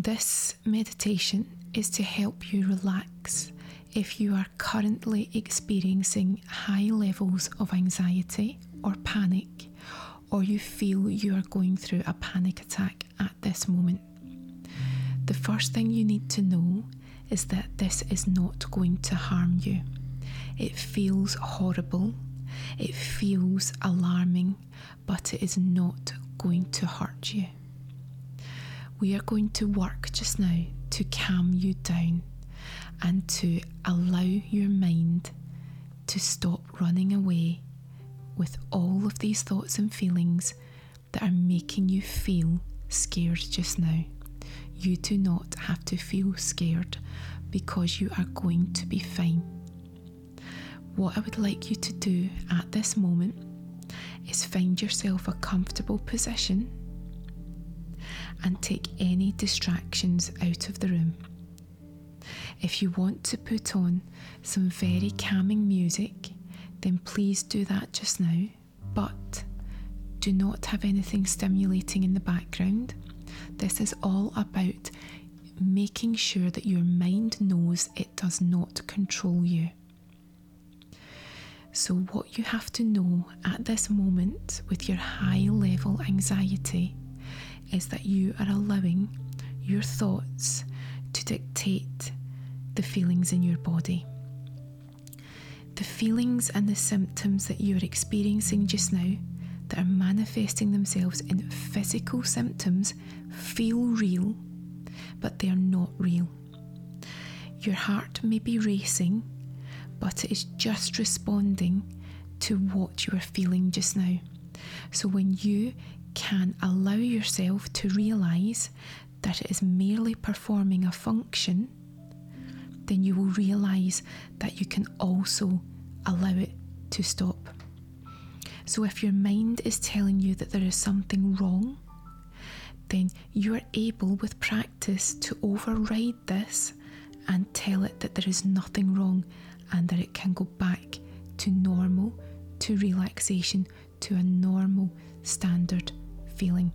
This meditation is to help you relax if you are currently experiencing high levels of anxiety or panic, or you feel you are going through a panic attack at this moment. The first thing you need to know is that this is not going to harm you. It feels horrible, it feels alarming, but it is not going to hurt you. We are going to work just now to calm you down and to allow your mind to stop running away with all of these thoughts and feelings that are making you feel scared just now. You do not have to feel scared because you are going to be fine. What I would like you to do at this moment is find yourself a comfortable position and take any distractions out of the room. If you want to put on some very calming music, then please do that just now, but do not have anything stimulating in the background. This is all about making sure that your mind knows it does not control you. So, what you have to know at this moment with your high level anxiety is that you are allowing your thoughts to dictate the feelings in your body. The feelings and the symptoms that you are experiencing just now that are manifesting themselves in physical symptoms feel real, but they are not real. Your heart may be racing, but it is just responding to what you are feeling just now. So when you can allow yourself to realize that it is merely performing a function, then you will realize that you can also allow it to stop. So, if your mind is telling you that there is something wrong, then you are able with practice to override this and tell it that there is nothing wrong and that it can go back to normal, to relaxation, to a normal standard feeling.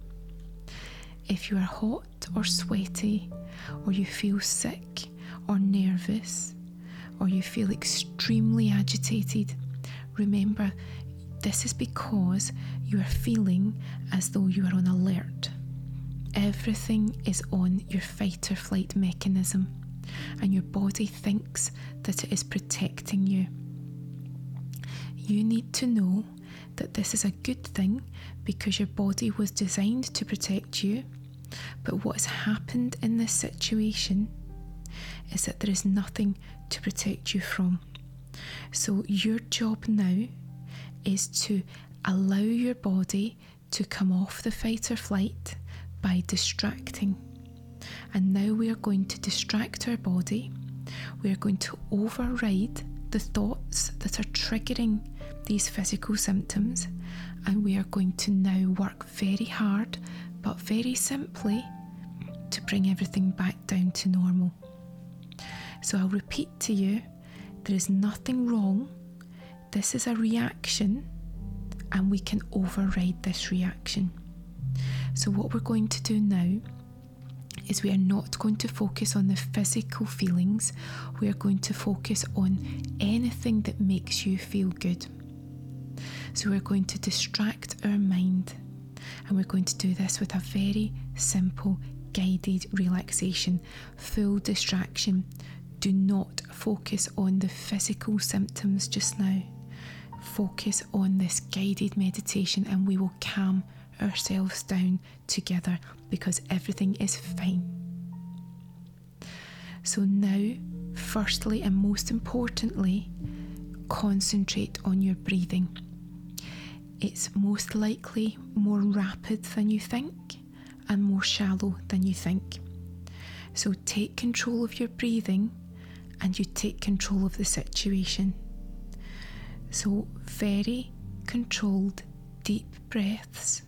If you are hot or sweaty, or you feel sick or nervous, or you feel extremely agitated, remember this is because you are feeling as though you are on alert. Everything is on your fight or flight mechanism, and your body thinks that it is protecting you. You need to know that this is a good thing because your body was designed to protect you. But what has happened in this situation is that there is nothing to protect you from. So, your job now is to allow your body to come off the fight or flight by distracting. And now we are going to distract our body. We are going to override the thoughts that are triggering these physical symptoms, and we are going to now work very hard but very simply to bring everything back down to normal. So I'll repeat to you there is nothing wrong. This is a reaction, and we can override this reaction. So, what we're going to do now is we are not going to focus on the physical feelings, we are going to focus on anything that makes you feel good. So we're going to distract our mind and we're going to do this with a very simple guided relaxation, full distraction. Do not focus on the physical symptoms just now. Focus on this guided meditation and we will calm ourselves down together because everything is fine. So, now, firstly and most importantly, concentrate on your breathing. It's most likely more rapid than you think and more shallow than you think. So, take control of your breathing and you take control of the situation. So, very controlled, deep breaths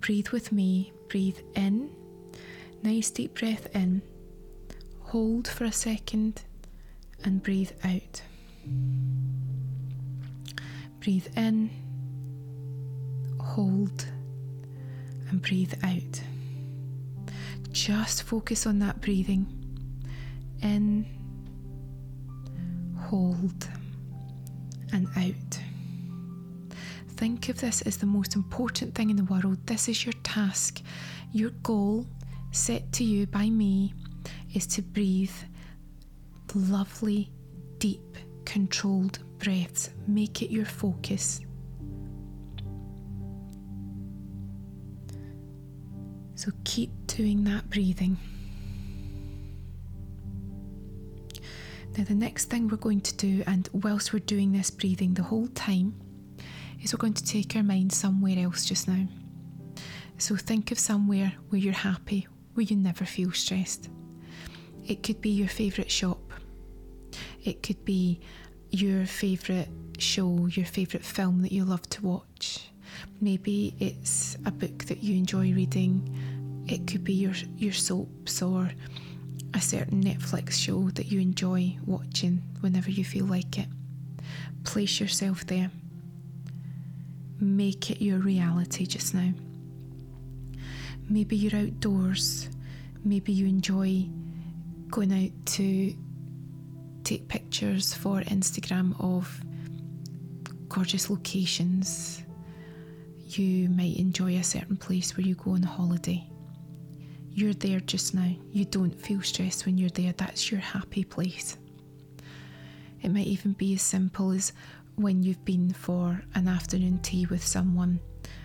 Breathe with me. Breathe in. Nice deep breath in. Hold for a second and breathe out. Breathe in. Hold and breathe out. just focus on that breathing. In, hold, and out. Think of this as the most important thing in the world. This is your task. Your goal, set to you by me, is to breathe lovely, deep, controlled breaths. Make it your focus. So keep doing that breathing. Now, the next thing we're going to do, and whilst we're doing this breathing the whole time, is we're going to take our mind somewhere else just now. So think of somewhere where you're happy, where you never feel stressed. It could be your favourite shop, it could be your favourite show, your favourite film that you love to watch. Maybe it's a book that you enjoy reading. It could be your, your soaps or a certain Netflix show that you enjoy watching whenever you feel like it. Place yourself there. Make it your reality just now. Maybe you're outdoors. Maybe you enjoy going out to take pictures for Instagram of gorgeous locations. You might enjoy a certain place where you go on holiday. You're there just now. You don't feel stressed when you're there. That's your happy place. It might even be as simple as when you've been for an afternoon tea with someone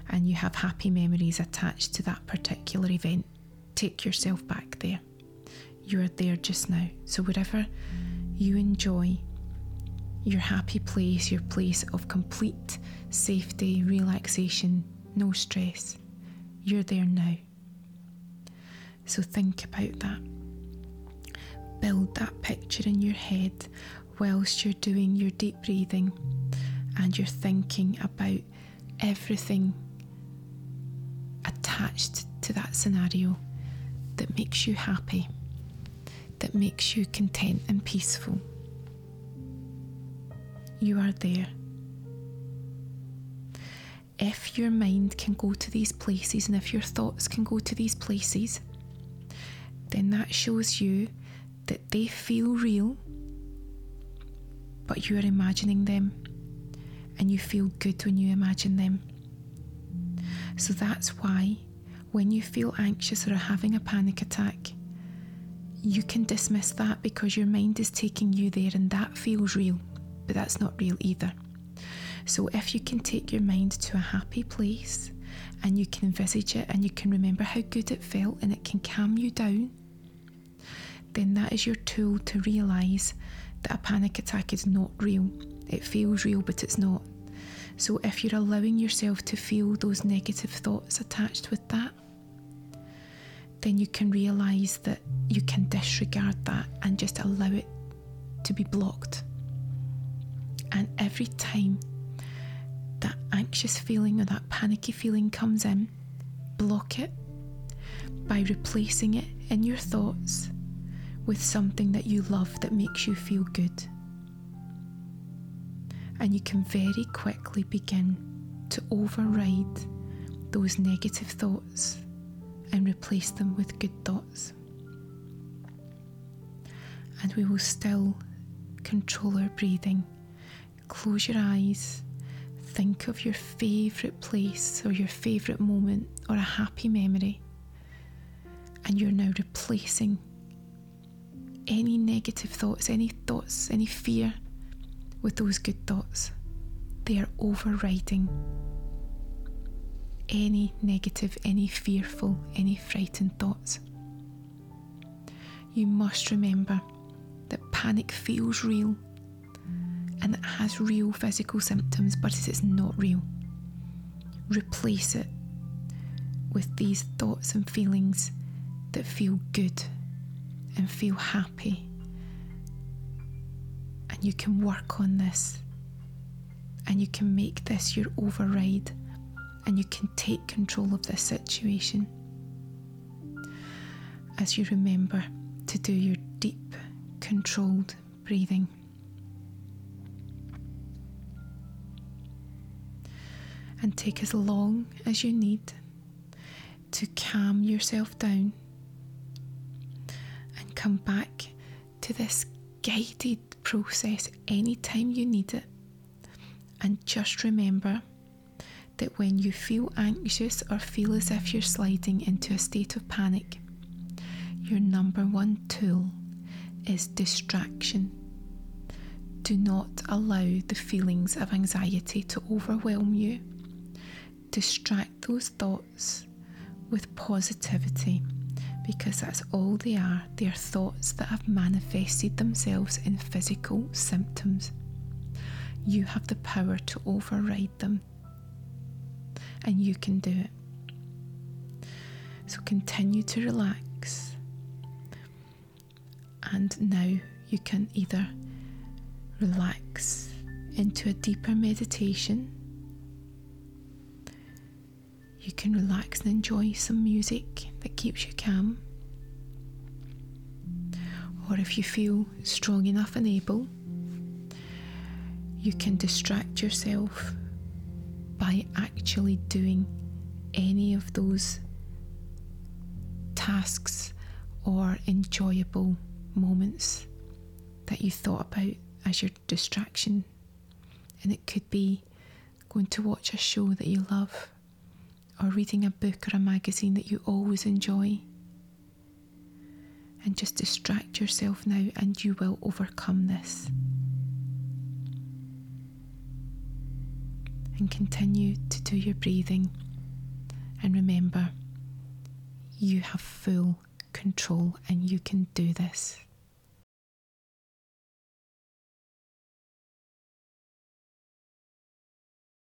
and you have happy memories attached to that particular event. Take yourself back there. You're there just now. So, wherever you enjoy your happy place, your place of complete safety, relaxation, no stress, you're there now. So think about that. Build that picture in your head whilst you're doing your deep breathing and you're thinking about everything attached to that scenario that makes you happy, that makes you content and peaceful. You are there. If your mind can go to these places and if your thoughts can go to these places, then that shows you that they feel real, but you are imagining them and you feel good when you imagine them. So that's why when you feel anxious or are having a panic attack, you can dismiss that because your mind is taking you there and that feels real, but that's not real either. So if you can take your mind to a happy place and you can envisage it and you can remember how good it felt and it can calm you down, then that is your tool to realise that a panic attack is not real. It feels real, but it's not. So if you're allowing yourself to feel those negative thoughts attached with that, then you can realise that you can disregard that and just allow it to be blocked. And every time that anxious feeling or that panicky feeling comes in, block it by replacing it in your thoughts with something that you love that makes you feel good. And you can very quickly begin to override those negative thoughts and replace them with good thoughts. And we will still control our breathing. Close your eyes. Think of your favourite place or your favourite moment or a happy memory. And you're now replacing any negative thoughts, any thoughts, any fear with those good thoughts. They are overriding any negative, any fearful, any frightened thoughts. You must remember that panic feels real and it has real physical symptoms, but it is not real. Replace it with these thoughts and feelings that feel good and feel happy. And you can work on this and you can make this your override and you can take control of this situation as you remember to do your deep, controlled breathing. And take as long as you need to calm yourself down and come back to this guided process anytime you need it. And just remember that when you feel anxious or feel as if you're sliding into a state of panic, your number one tool is distraction. Do not allow the feelings of anxiety to overwhelm you. Distract those thoughts with positivity because that's all they are. They are thoughts that have manifested themselves in physical symptoms. You have the power to override them, and you can do it. So continue to relax, and now you can either relax into a deeper meditation. You can relax and enjoy some music that keeps you calm. Or if you feel strong enough and able, you can distract yourself by actually doing any of those tasks or enjoyable moments that you thought about as your distraction. And it could be going to watch a show that you love, or reading a book or a magazine that you always enjoy. And just distract yourself now, and you will overcome this. And continue to do your breathing. And remember, you have full control and you can do this.